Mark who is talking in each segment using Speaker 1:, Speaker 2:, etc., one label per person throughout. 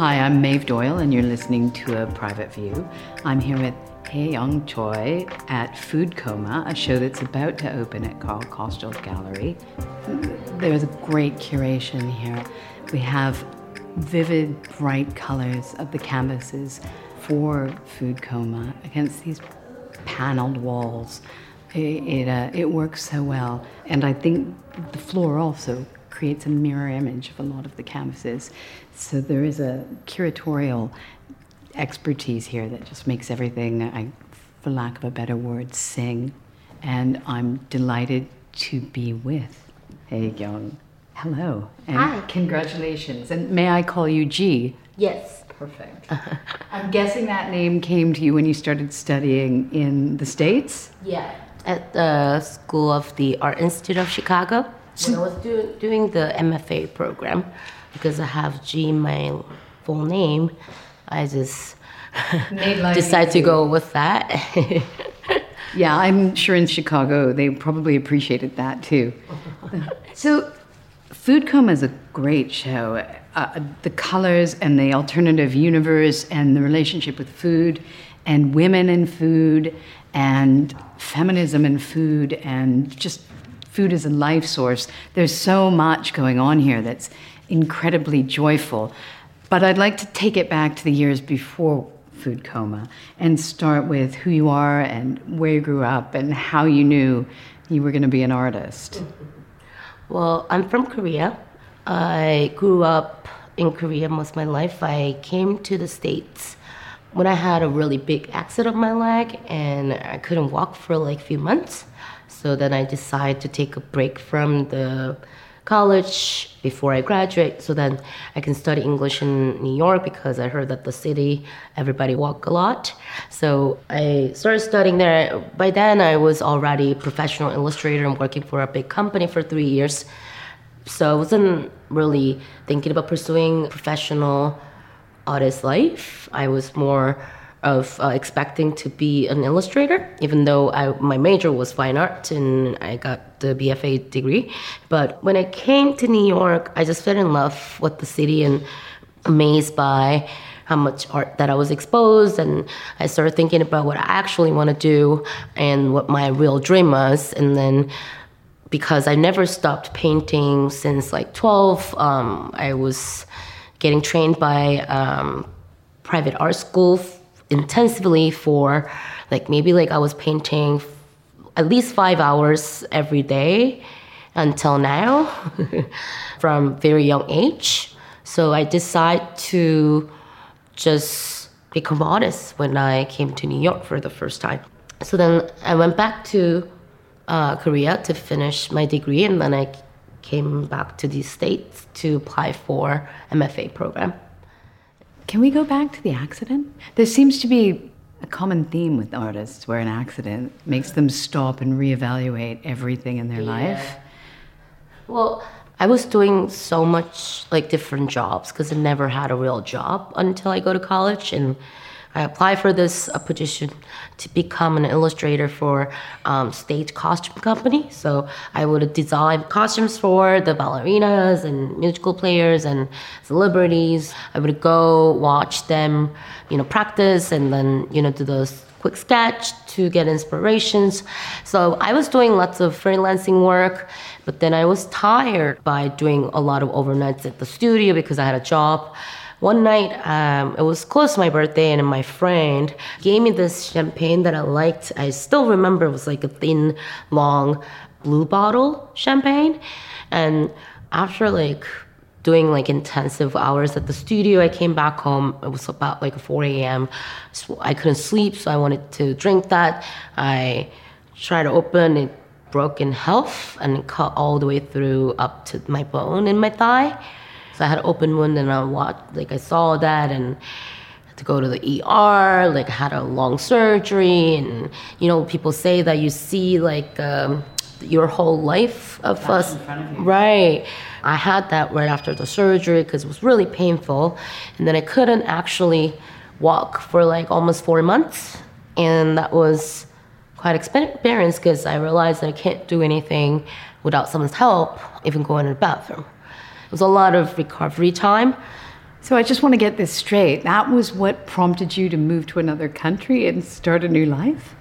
Speaker 1: Hi, I'm Maeve Doyle, and you're listening to A Private View. I'm here with Hyegyeong Choi at Food Coma, a show that's about to open at Carl Kostyál's Gallery. There's a great curation here. We have vivid, bright colors of the canvases for Food Coma against these paneled walls. It, it, uh, it works so well. And I think the floor also creates a mirror image of a lot of the canvases. So there is a curatorial expertise here that just makes everything, I, for lack of a better word, sing. And I'm delighted to be with Hyegyeong. Hello. And
Speaker 2: Hi.
Speaker 1: Congratulations. And may I call you G?
Speaker 2: Yes.
Speaker 1: Perfect. I'm guessing that name came to you when you started studying in the States?
Speaker 2: Yeah. At the School of the Art Institute of Chicago. When I was do, doing the MFA program, because I have G in my full name, I just decided to go with that.
Speaker 1: Yeah, I'm sure in Chicago they probably appreciated that too. so, Food Coma is a great show. Uh, the colors and the alternative universe and the relationship with food and women in food and feminism in food and just food as a life source. There's so much going on here that's incredibly joyful. But I'd like to take it back to the years before food coma and start with who you are and where you grew up and how you knew you were going to be an artist.
Speaker 2: Well, I'm from Korea. I grew up in Korea most of my life. I came to the States when I had a really big accident on my leg and I couldn't walk for like a few months. So then I decided to take a break from the college before I graduate so then I can study English in New York because I heard that the city everybody walk a lot. So I started studying there. By then I was already a professional illustrator and working for a big company for 3 years. So I wasn't really thinking about pursuing professional artist life. I was more of uh, expecting to be an illustrator, even though I, my major was fine art and I got the BFA degree. But when I came to New York, I just fell in love with the city and amazed by how much art that I was exposed. And I started thinking about what I actually want to do and what my real dream was. And then because I never stopped painting since like 12. Um, I was getting trained by um, private art school intensively for like maybe like I was painting f- at least five hours every day until now from very young age. So I decided to just become artist when I came to New York for the first time. So then I went back to uh, Korea to finish my degree, and then I came back to the States to apply for MFA program.
Speaker 1: Can we go back to the accident? There seems to be a common theme with artists where an accident makes them stop and reevaluate everything in their life.
Speaker 2: Well, I was doing so much like different jobs because I never had a real job until I go to college, and I applied for this uh, position to become an illustrator for um, stage costume company. So I would design costumes for the ballerinas and musical players and celebrities. I would go watch them, you know, practice and then you know do those quick sketch to get inspirations. So I was doing lots of freelancing work, but then I was tired by doing a lot of overnights at the studio because I had a job. One night, um, it was close to my birthday, and my friend gave me this champagne that I liked. I still remember it was like a thin, long blue bottle champagne. And after like doing like intensive hours at the studio. I came back home. It was about like 4 a.m. So I couldn't sleep, so I wanted to drink that. I tried to open it, broke in half and cut all the way through up to my bone in my thigh. So I had an open wound, and I watched, like I saw that and had to go to the ER. Like had a long surgery, and you know people say that you see like. Um, your whole life of us. Right. I had that right after the surgery because it was really painful. And then I couldn't actually walk for like almost four months. And that was quite experience because I realized that I can't do anything without someone's help, even going to the bathroom. It was a lot of recovery time.
Speaker 1: So I just want to get this straight. That was what prompted you to move to another country and start a new life?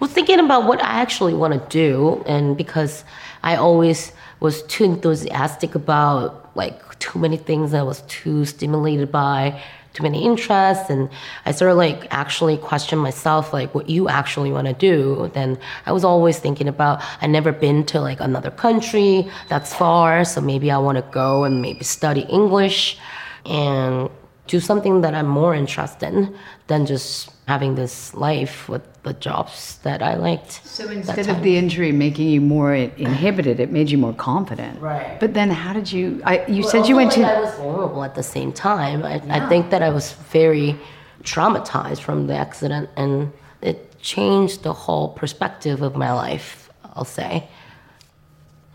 Speaker 2: Well, thinking about what I actually want to do, and because I always was too enthusiastic about like too many things, I was too stimulated by too many interests, and I sort of like actually question myself, like what you actually want to do. Then I was always thinking about I never been to like another country that's far, so maybe I want to go and maybe study English and do something that I'm more interested in than just having this life with the jobs that I liked.
Speaker 1: So instead of the injury making you more inhibited, it made you more confident.
Speaker 2: Right.
Speaker 1: But then how did you? I, you
Speaker 2: But
Speaker 1: said you went
Speaker 2: also,
Speaker 1: to.
Speaker 2: like, I was vulnerable at the same time. I,
Speaker 1: Yeah.
Speaker 2: I think that I was very traumatized from the accident, and it changed the whole perspective of my life. I'll say.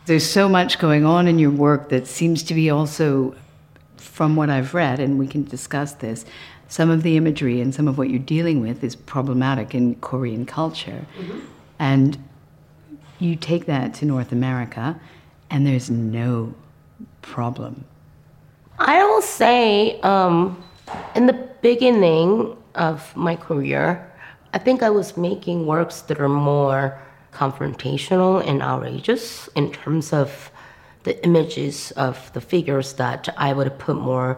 Speaker 1: There's so much going on in your work that seems to be also, from what I've read, and we can discuss this, some of the imagery and some of what you're dealing with is problematic in Korean culture. And you take that to North America, and there's no problem.
Speaker 2: I will say, um, in the beginning of my career, I think I was making works that are more confrontational and outrageous in terms of the images of the figures that I would put more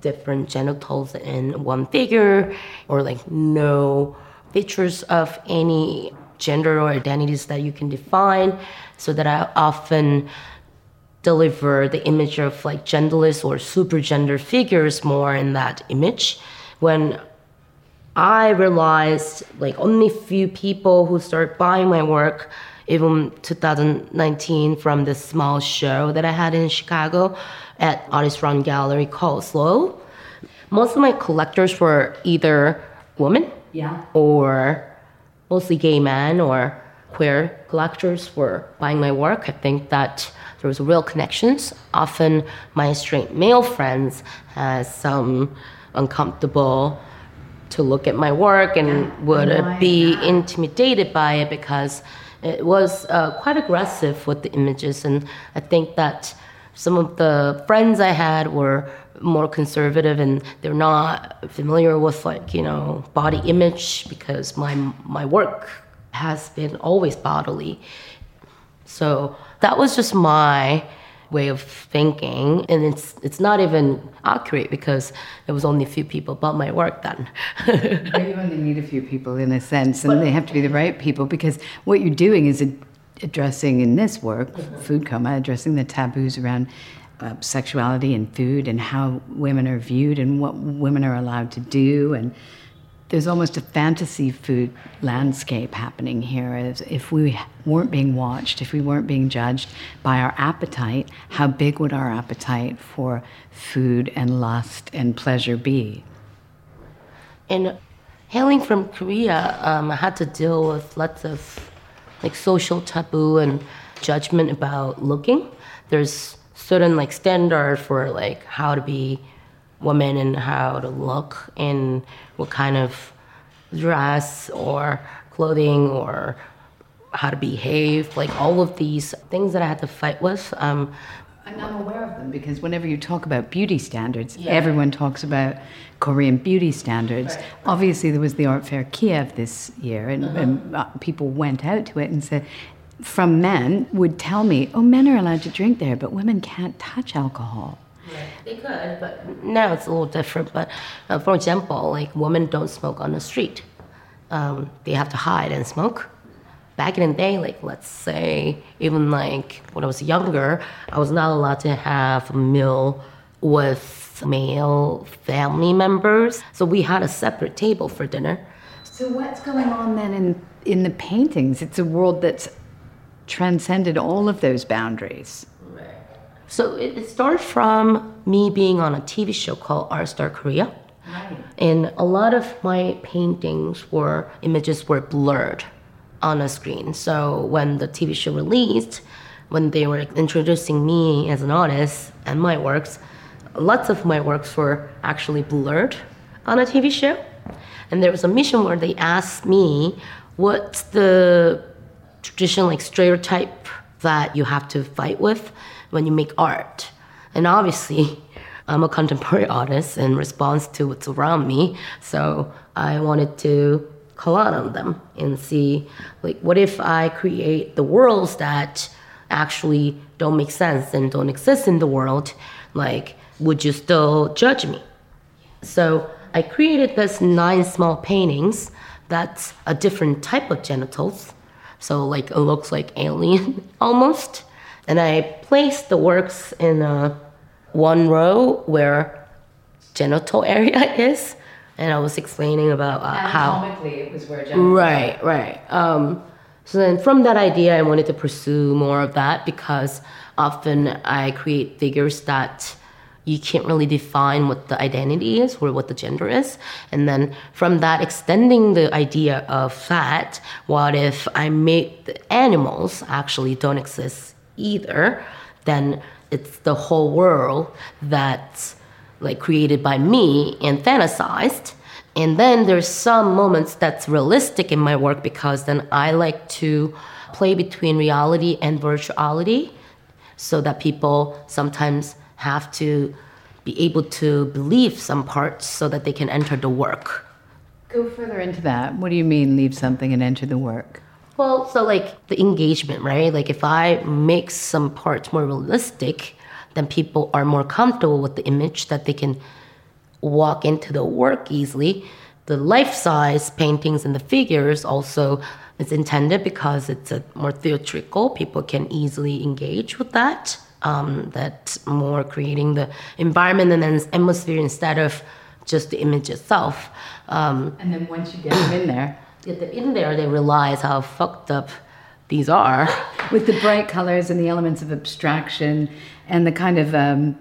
Speaker 2: different genitals in one figure or like no features of any gender or identities that you can define so that I often deliver the image of like genderless or super gender figures more in that image. When i realized like only few people who start buying my work even 2019 from this small show that i had in chicago at artist run gallery called slow most of my collectors were either women
Speaker 1: Yeah.
Speaker 2: or mostly gay men or queer collectors were buying my work. I think that there was real connections. Often my straight male friends had some uncomfortable to look at my work and would be intimidated by it because it was uh, quite aggressive with the images and I think that some of the friends I had were more conservative and they're not familiar with like you know body image because my my work has been always bodily. So that was just my way of thinking and it's it's not even accurate because there was only a few people bought my work then
Speaker 1: But you only need a few people in a sense, and they have to be the right people because what you're doing is addressing in this work, food coma, addressing the taboos around uh, sexuality and food and how women are viewed and what women are allowed to do. And there's almost a fantasy food landscape happening here. If we weren't being watched, if we weren't being judged by our appetite, how big would our appetite for food and lust and pleasure be?
Speaker 2: And hailing from Korea, um, I had to deal with lots of like social taboo and judgment about looking. There's certain like standard for like how to be woman and how to look and what kind of dress or clothing or how to behave. Like all of these things that I had to fight with. Um,
Speaker 1: And I'm aware of them because whenever you talk about beauty standards, everyone talks about Korean beauty standards. Obviously, there was the Art Fair Kiaf this year, and, and uh, people went out to it and said, from men, would tell me, oh, men are allowed to drink there, but women can't touch alcohol.
Speaker 2: They could, but now it's a little different. But uh, for example, like women don't smoke on the street; um, they have to hide and smoke. Back in the day, like let's say, even like when I was younger, I was not allowed to have a meal with male family members. So we had a separate table for dinner.
Speaker 1: So, what's going on then in, in the paintings? It's a world that's transcended all of those boundaries.
Speaker 2: So it, it started from me being on a TV show called Art Star Korea. And a lot of my paintings were images were blurred on a screen. So when the TV show released, when they were introducing me as an artist and my works, lots of my works were actually blurred on a TV show. And there was a mission where they asked me, what's the traditional like stereotype that you have to fight with when you make art? And obviously, I'm a contemporary artist in response to what's around me. So I wanted to collide on them and see like what if I create the worlds that actually don't make sense and don't exist in the world, like would you still judge me? So I created this nine small paintings that's a different type of genitals. So like it looks like alien almost. And I placed the works in a one row where genital area is and I was explaining about uh, how
Speaker 1: it was where genital
Speaker 2: right, right. Um, so then from that idea, I wanted to pursue more of that because often I create figures that you can't really define what the identity is or what the gender is. And then from that, extending the idea of fat, what if I make the animals actually don't exist either? Then it's the whole world that's like created by me and fantasized. And then there's some moments that's realistic in my work because then I like to play between reality and virtuality so that people sometimes have to be able to believe some parts so that they can enter the work.
Speaker 1: Go further into that. What do you mean leave something and enter the work?
Speaker 2: Well, so like the engagement, right? Like if I make some parts more realistic, then people are more comfortable with the image that they can walk into the work easily. The life size paintings and the figures also is intended because it's a more theatrical. People can easily engage with that. Um, that's more creating the environment and then atmosphere instead of just the image itself. Um,
Speaker 1: And then once you get them in there,
Speaker 2: get them in there, they realize how fucked up these are.
Speaker 1: with the bright colors and the elements of abstraction and the kind of um,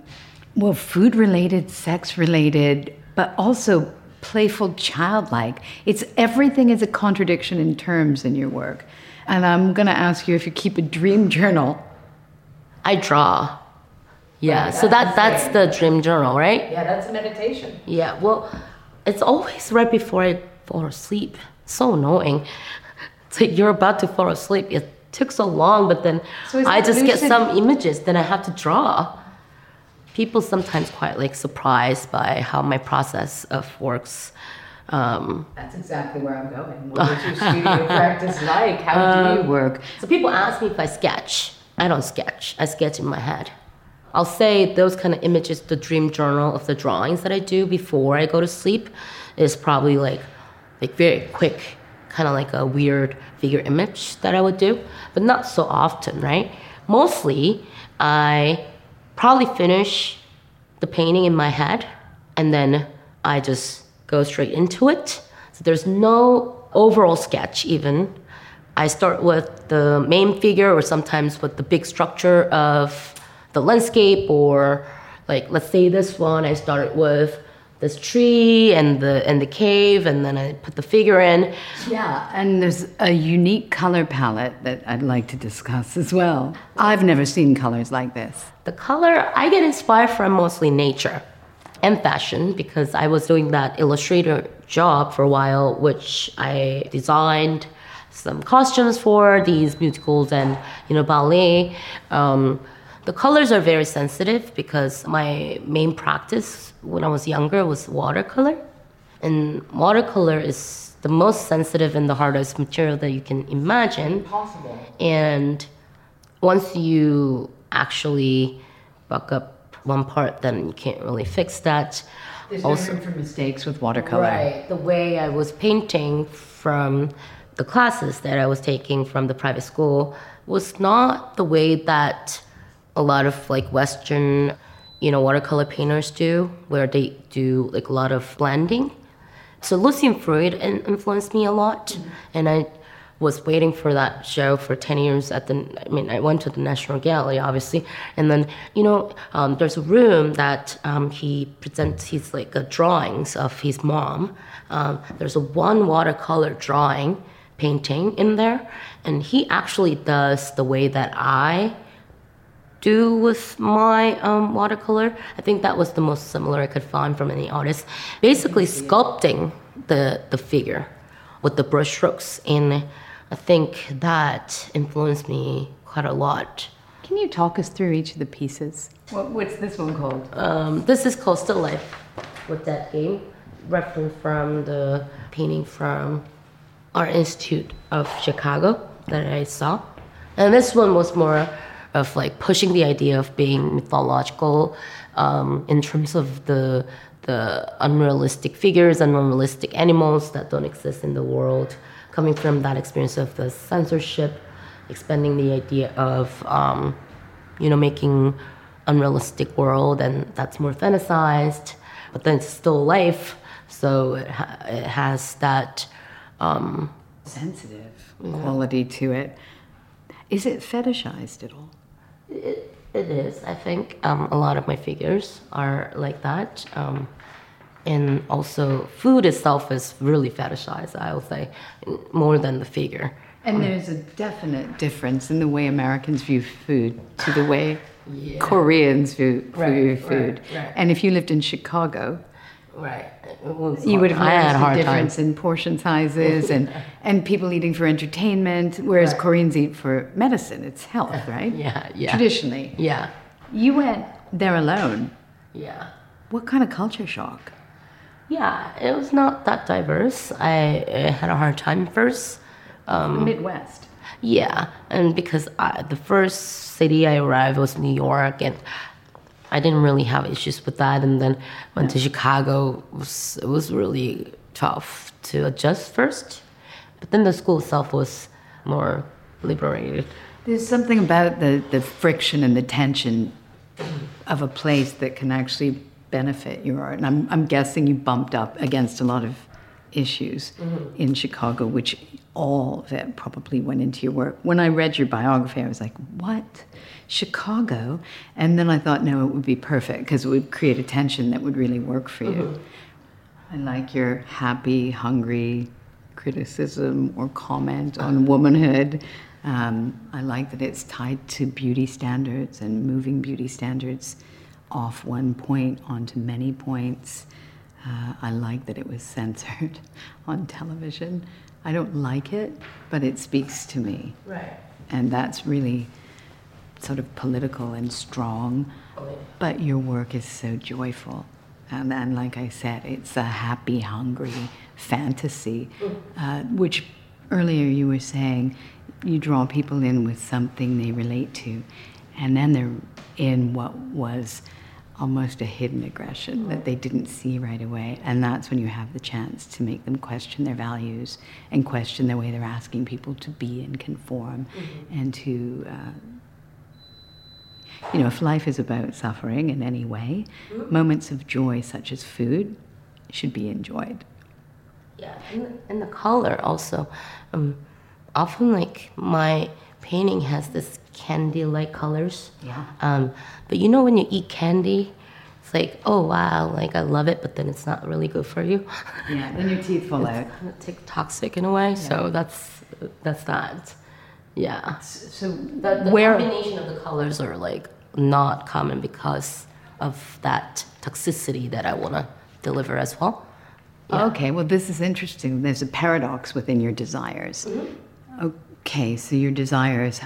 Speaker 1: well food related sex related but also playful childlike it's everything is a contradiction in terms in your work and i'm going to ask you if you keep a dream journal
Speaker 2: I draw. Yeah,
Speaker 1: Right,
Speaker 2: so
Speaker 1: that's
Speaker 2: that that's the dream journal, right?
Speaker 1: yeah that's a meditation
Speaker 2: Yeah, well, it's always right before I fall asleep. So annoying. It's like you're about to fall asleep. It took so long, but then
Speaker 1: So
Speaker 2: I just get some images, then I have to draw. People sometimes quite like surprised by how my process of works. Um,
Speaker 1: that's exactly where i'm going what is your studio practice like how do you work
Speaker 2: so people ask me if I sketch. I don't sketch. I sketch in my head. I'll say those kind of images, the dream journal of the drawings that I do before I go to sleep, is probably like, like very quick, kind of like a weird figure image that I would do, but not so often, right? Mostly, I probably finish the painting in my head, and then I just go straight into it. So there's no overall sketch even. I start with the main figure or sometimes with the big structure of the landscape or like let's say this one I started with this tree and the and the cave and then I put the figure in.
Speaker 1: Yeah, and there's a unique color palette that I'd like to discuss as well. I've never seen colors like this.
Speaker 2: The color I get inspired from mostly nature and fashion because I was doing that illustrator job for a while which I designed some costumes for these musicals and you know ballet. Um, the colors are very sensitive because my main practice when I was younger was watercolor. And watercolor is the most sensitive and the hardest material that you can imagine.
Speaker 1: Possible.
Speaker 2: And once you actually buck up one part, then you can't really fix that.
Speaker 1: There's no room for mistakes with watercolor.
Speaker 2: Right. The way I was painting from the classes that I was taking from the private school was not the way that a lot of like Western, you know, watercolor painters do, where they do like a lot of blending. So Lucian Freud influenced me a lot, and I was waiting for that show for 10 years at the i mean i went to the national gallery obviously and then you know um, there's a room that um, he presents his like uh, drawings of his mom um, there's a one watercolor drawing painting in there and he actually does the way that i do with my um, watercolor. I think that was the most similar I could find from any artist. Basically, sculpting the the figure with the brush strokes, and I think that influenced me quite a lot.
Speaker 1: Can you talk us through each of the pieces? What, what's this one called?
Speaker 2: Um, this is called Still Life with Dead Game, reference from the painting from Art Institute of Chicago that I saw. And this one was more of like pushing the idea of being mythological um, in terms of the the unrealistic figures and unrealistic animals that don't exist in the world, coming from that experience of the censorship, expanding the idea of um, you know making unrealistic world and that's more fantasized, but then it's still life, so it, ha- it has that. Um,
Speaker 1: sensitive quality to it. Is it fetishized at all?
Speaker 2: It, it is. I think um, a lot of my figures are like that. Um, and also, food itself is really fetishized, I would say, more than the figure.
Speaker 1: And there's a definite difference in the way Americans view food to the way Koreans view, view
Speaker 2: Right,
Speaker 1: food.
Speaker 2: right, right.
Speaker 1: And if you lived in Chicago,
Speaker 2: Right.
Speaker 1: You would have
Speaker 2: I had a
Speaker 1: noticed
Speaker 2: hard
Speaker 1: the
Speaker 2: time.
Speaker 1: difference in portion sizes and, and people eating for entertainment, whereas
Speaker 2: Right.
Speaker 1: Koreans eat for medicine. It's health, right?
Speaker 2: Yeah, yeah.
Speaker 1: Traditionally.
Speaker 2: Yeah,
Speaker 1: You went there alone.
Speaker 2: yeah.
Speaker 1: What kind of culture shock?
Speaker 2: Yeah, it was not that diverse. I, I had a hard time first. Um,
Speaker 1: Midwest.
Speaker 2: Yeah, and because I, the first city I arrived was New York, and I didn't really have issues with that. And then went to Chicago. It was, it was really tough to adjust first, but then the school itself was more liberated.
Speaker 1: There's something about the, the friction and the tension of a place that can actually benefit your art. And I'm, I'm guessing you bumped up against a lot of issues in Chicago, which all of it probably went into your work. When I read your biography, I was like, what? Chicago? And then I thought, no, it would be perfect because it would create a tension that would really work for you. I like your happy, hungry criticism or comment on womanhood. Um, I like that it's tied to beauty standards and moving beauty standards off one point onto many points. Uh, I like that it was censored on television. I don't like it, but it speaks to me.
Speaker 2: Right.
Speaker 1: And that's really sort of political and strong. But your work is so joyful. And, and like I said, it's a happy, hungry fantasy, uh, which earlier you were saying you draw people in with something they relate to. And then they're in what was almost a hidden aggression that they didn't see right away. And that's when you have the chance to make them question their values and question the way they're asking people to be and conform and to. Uh, you know, if life is about suffering in any way, moments of joy such as food should be enjoyed.
Speaker 2: Yeah, and the, and the color also. Um, often, like my painting has this candy-like colors.
Speaker 1: Yeah.
Speaker 2: Um, but you know when you eat candy, it's like, oh wow, like I love it, but then it's not really good for you.
Speaker 1: Yeah, then your teeth fall out.
Speaker 2: kind of take toxic in a way. So that's that's that. Yeah.
Speaker 1: So,
Speaker 2: The, the
Speaker 1: where
Speaker 2: combination of the colors are like not common because of that toxicity that I want to deliver as well.
Speaker 1: Okay, well, this is interesting. There's a paradox within your desires. Okay, so your desires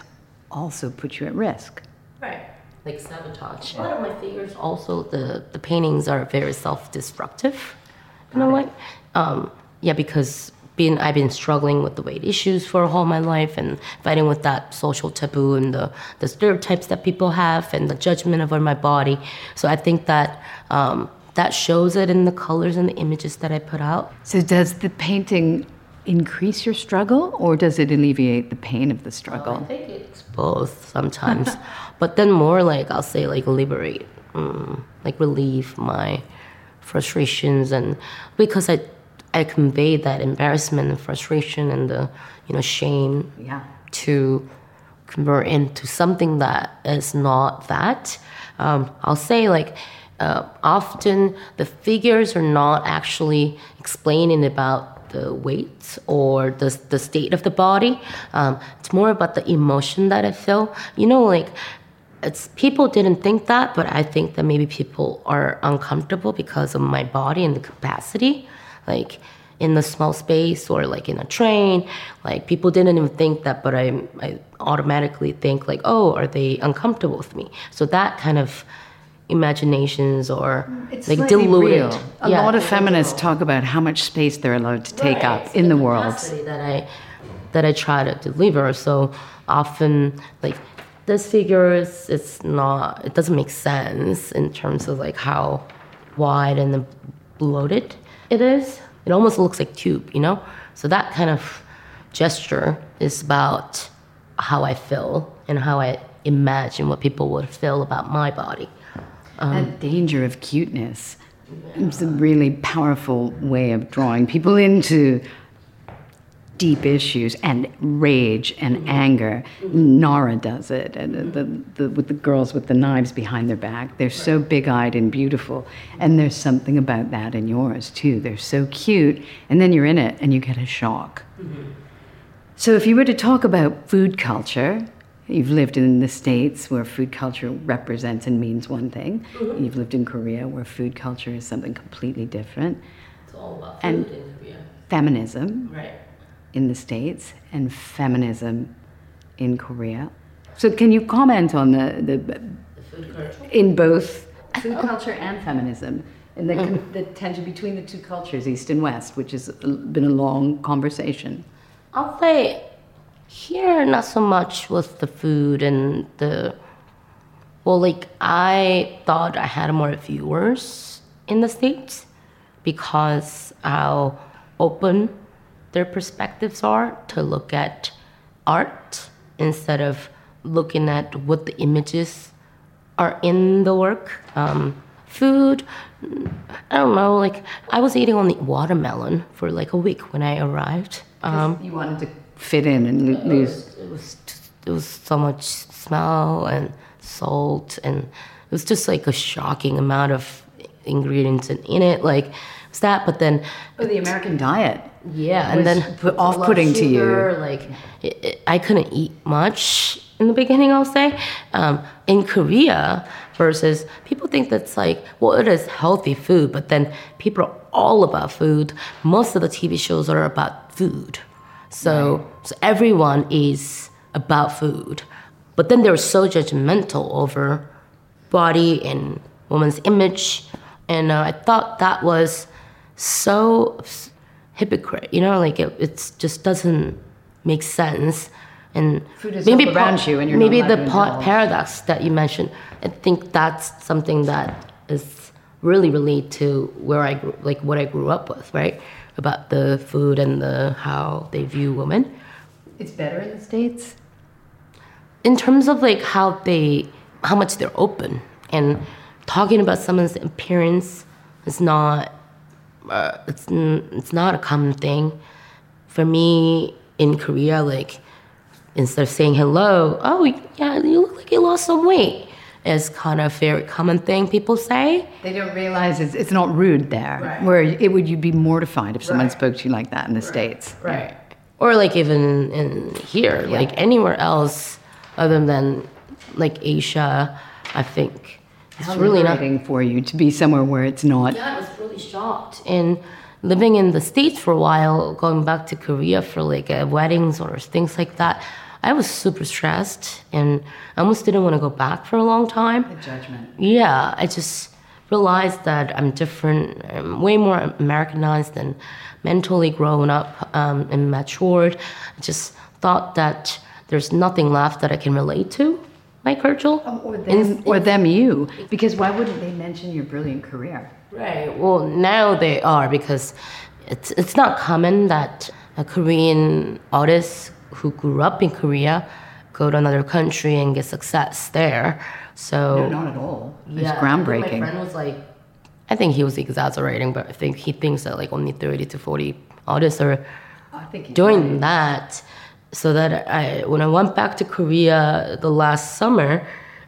Speaker 1: also put you at risk.
Speaker 2: Right. Like sabotage. A lot of my figures also the the paintings are very self-destructive. You know what? Um, yeah, because being I've been struggling with the weight issues for all my life and fighting with that social taboo and the, the stereotypes that people have and the judgment over my body. So I think that um, that shows it in the colors and the images that I put out.
Speaker 1: So, does the painting increase your struggle or does it alleviate the pain of the struggle?
Speaker 2: I think it's both sometimes, but then more like I'll say like liberate, mm, like relieve my frustrations and because I I convey that embarrassment and frustration and the you know shame
Speaker 1: Yeah.
Speaker 2: to convert into something that is not that. Um, I'll say like uh, often the figures are not actually explaining about the weight or the, the state of the body. Um, it's more about the emotion that I feel. You know, like it's people didn't think that, but I think that maybe people are uncomfortable because of my body and the capacity. Like in the small space or like in a train. Like people didn't even think that, but I, I automatically think like, oh, are they uncomfortable with me? So that kind of imaginations or mm,
Speaker 1: It's
Speaker 2: like
Speaker 1: slightly
Speaker 2: diluted.
Speaker 1: real. A
Speaker 2: Yeah,
Speaker 1: lot of feminists
Speaker 2: real.
Speaker 1: talk about how much space they're allowed to take
Speaker 2: Right,
Speaker 1: up
Speaker 2: it's
Speaker 1: in the world.
Speaker 2: that I that I try to deliver. So often, like this figure is it's not it doesn't make sense in terms of like how wide and bloated it is. It almost looks like tube, you know. So that kind of gesture is about how I feel and how I imagine what people would feel about my body.
Speaker 1: Um, that danger of cuteness. It's a really powerful way of drawing people into deep issues and rage and mm-hmm. anger. Mm-hmm. Nara does it, and the, the, with the girls with the knives behind their back. They're so big-eyed and beautiful, and there's something about that in yours too. They're so cute, and then you're in it and you get a shock. Mm-hmm. So, if you were to talk about food culture, you've lived in the States where food culture represents and means one thing. Mm-hmm. You've lived in Korea where food culture is something completely different.
Speaker 2: It's all about
Speaker 1: And-
Speaker 2: food in Korea.
Speaker 1: Feminism
Speaker 2: Right.
Speaker 1: in the States and feminism in Korea. So, can you comment on the, the
Speaker 2: The food culture.
Speaker 1: in both food culture and feminism? And the, con- the tension between the two cultures, East and West, which has been a long conversation.
Speaker 2: I'll say here, not so much with the food and the. Well, like, I thought I had more viewers in the States because how open their perspectives are to look at art instead of looking at what the images are in the work. Um, food, I don't know, like, I was eating only watermelon for like a week when I arrived. Um,
Speaker 1: you wanted to fit in and lo- lose.
Speaker 2: it was it was so much smell and salt and it was just like a shocking amount of ingredients in, in it like it's that but then
Speaker 1: Oh, the American diet.
Speaker 2: yeah and then
Speaker 1: put-
Speaker 2: it's a lot of
Speaker 1: off-putting to you.
Speaker 2: like it, it- i couldn't eat much in the beginning i'll say um, in korea versus people think that's like well it is healthy food but then people are all about food most of the tv shows are about food so, so everyone is about food. But then they're so judgmental over body and woman's image. And uh, i thought that was so hypocrite you know like it it's just doesn't make sense. And
Speaker 1: Food is all around you and you're
Speaker 2: maybe the paradox that you mentioned i think that's something that is really relate to where i grew like what i grew up with right about the food and the how they view women.
Speaker 1: It's better in the States?
Speaker 2: in terms of like how they how much they're open and talking about someone's appearance is not uh, it's n- it's not a common thing. For me in korea like instead of saying hello oh yeah you look like you lost some weight is kind of a very common thing people say
Speaker 1: They don't realize it's, it's not rude there. right. Where it would you be mortified if someone spoke to you like that in the States.
Speaker 2: Right. Or like even in here, like anywhere else other than like Asia, I think it's
Speaker 1: How
Speaker 2: really not.
Speaker 1: for you to be somewhere where it's not.
Speaker 2: Yeah, I was really shocked. And living in the States for a while, going back to Korea for like uh, weddings or things like that, I was super stressed and I almost didn't want to go back for a long time.
Speaker 1: The judgment.
Speaker 2: Yeah, I just realized that I'm different, I'm way more Americanized and mentally grown up um, and matured. I just thought that there's nothing left that I can relate to, like Virgil.
Speaker 1: Or them, or them you. Because why wouldn't they mention your brilliant career?
Speaker 2: Right. Well, now they are because it's it's not common that a Korean artist who grew up in Korea go to another country and get success there. So
Speaker 1: No, not at all.
Speaker 2: Yeah,
Speaker 1: groundbreaking.
Speaker 2: My friend was like, I think he was exaggerating, but I think he thinks that like only 30 to 40 artists are
Speaker 1: I think he's
Speaker 2: doing that. So that I, when I went back to Korea the last summer,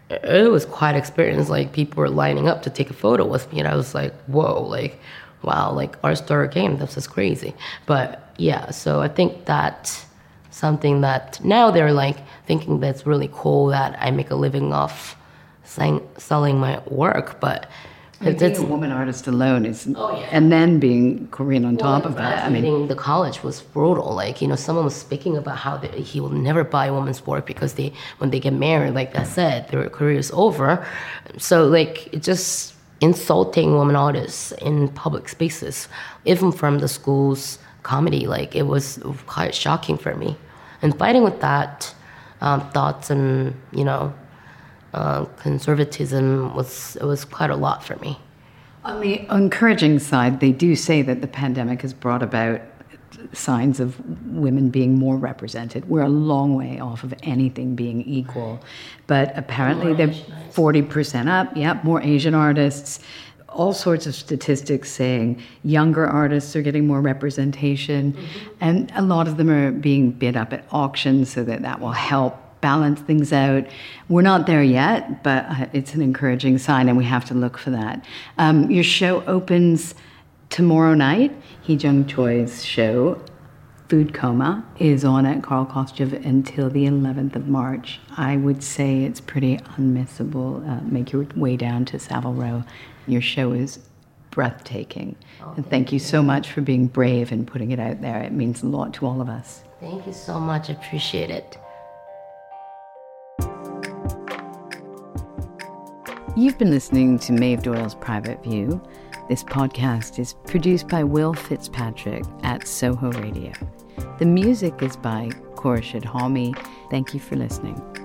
Speaker 2: it was quite experience. Like people were lining up to take a photo with me, and I was like, whoa, like, wow, like our star game, this is crazy. But yeah, so I think that something that now they're like thinking that's really cool that I make a living off selling, selling my work, but
Speaker 1: being a woman artist alone is, oh, yeah. and then being Korean on well, top of that.
Speaker 2: I mean, the college was brutal. Like you know, someone was speaking about how they, he will never buy a woman's work because they, when they get married, like I said, their career is over. So like just insulting women artists in public spaces, even from the school's comedy. Like it was quite shocking for me, and fighting with that um, thoughts and you know uh, conservatism was it was quite a lot for me.
Speaker 1: On the encouraging side, they do say that the pandemic has brought about signs of women being more represented. We're a long way off of anything being equal, but apparently they're forty percent up. Yep, more Asian artists. All sorts of statistics saying younger artists are getting more representation, mm-hmm. and a lot of them are being bid up at auctions so that that will help balance things out. We're not there yet, but uh, it's an encouraging sign, and we have to look for that. Um, your show opens tomorrow night. Hyegyeong Choi's show, Food Coma, is on at Carl Kostyál until the 11th of March. I would say it's pretty unmissable. Uh, make your way down to Savile Row. Your show is breathtaking. Oh, and thank you, you so much for being brave and putting it out there. It means a lot to all of us.
Speaker 2: Thank you so much. I appreciate it.
Speaker 1: You've been listening to Maeve Doyle's Private View. This podcast is produced by Will Fitzpatrick at Soho Radio. The music is by Khorshid Halmi. Thank you for listening.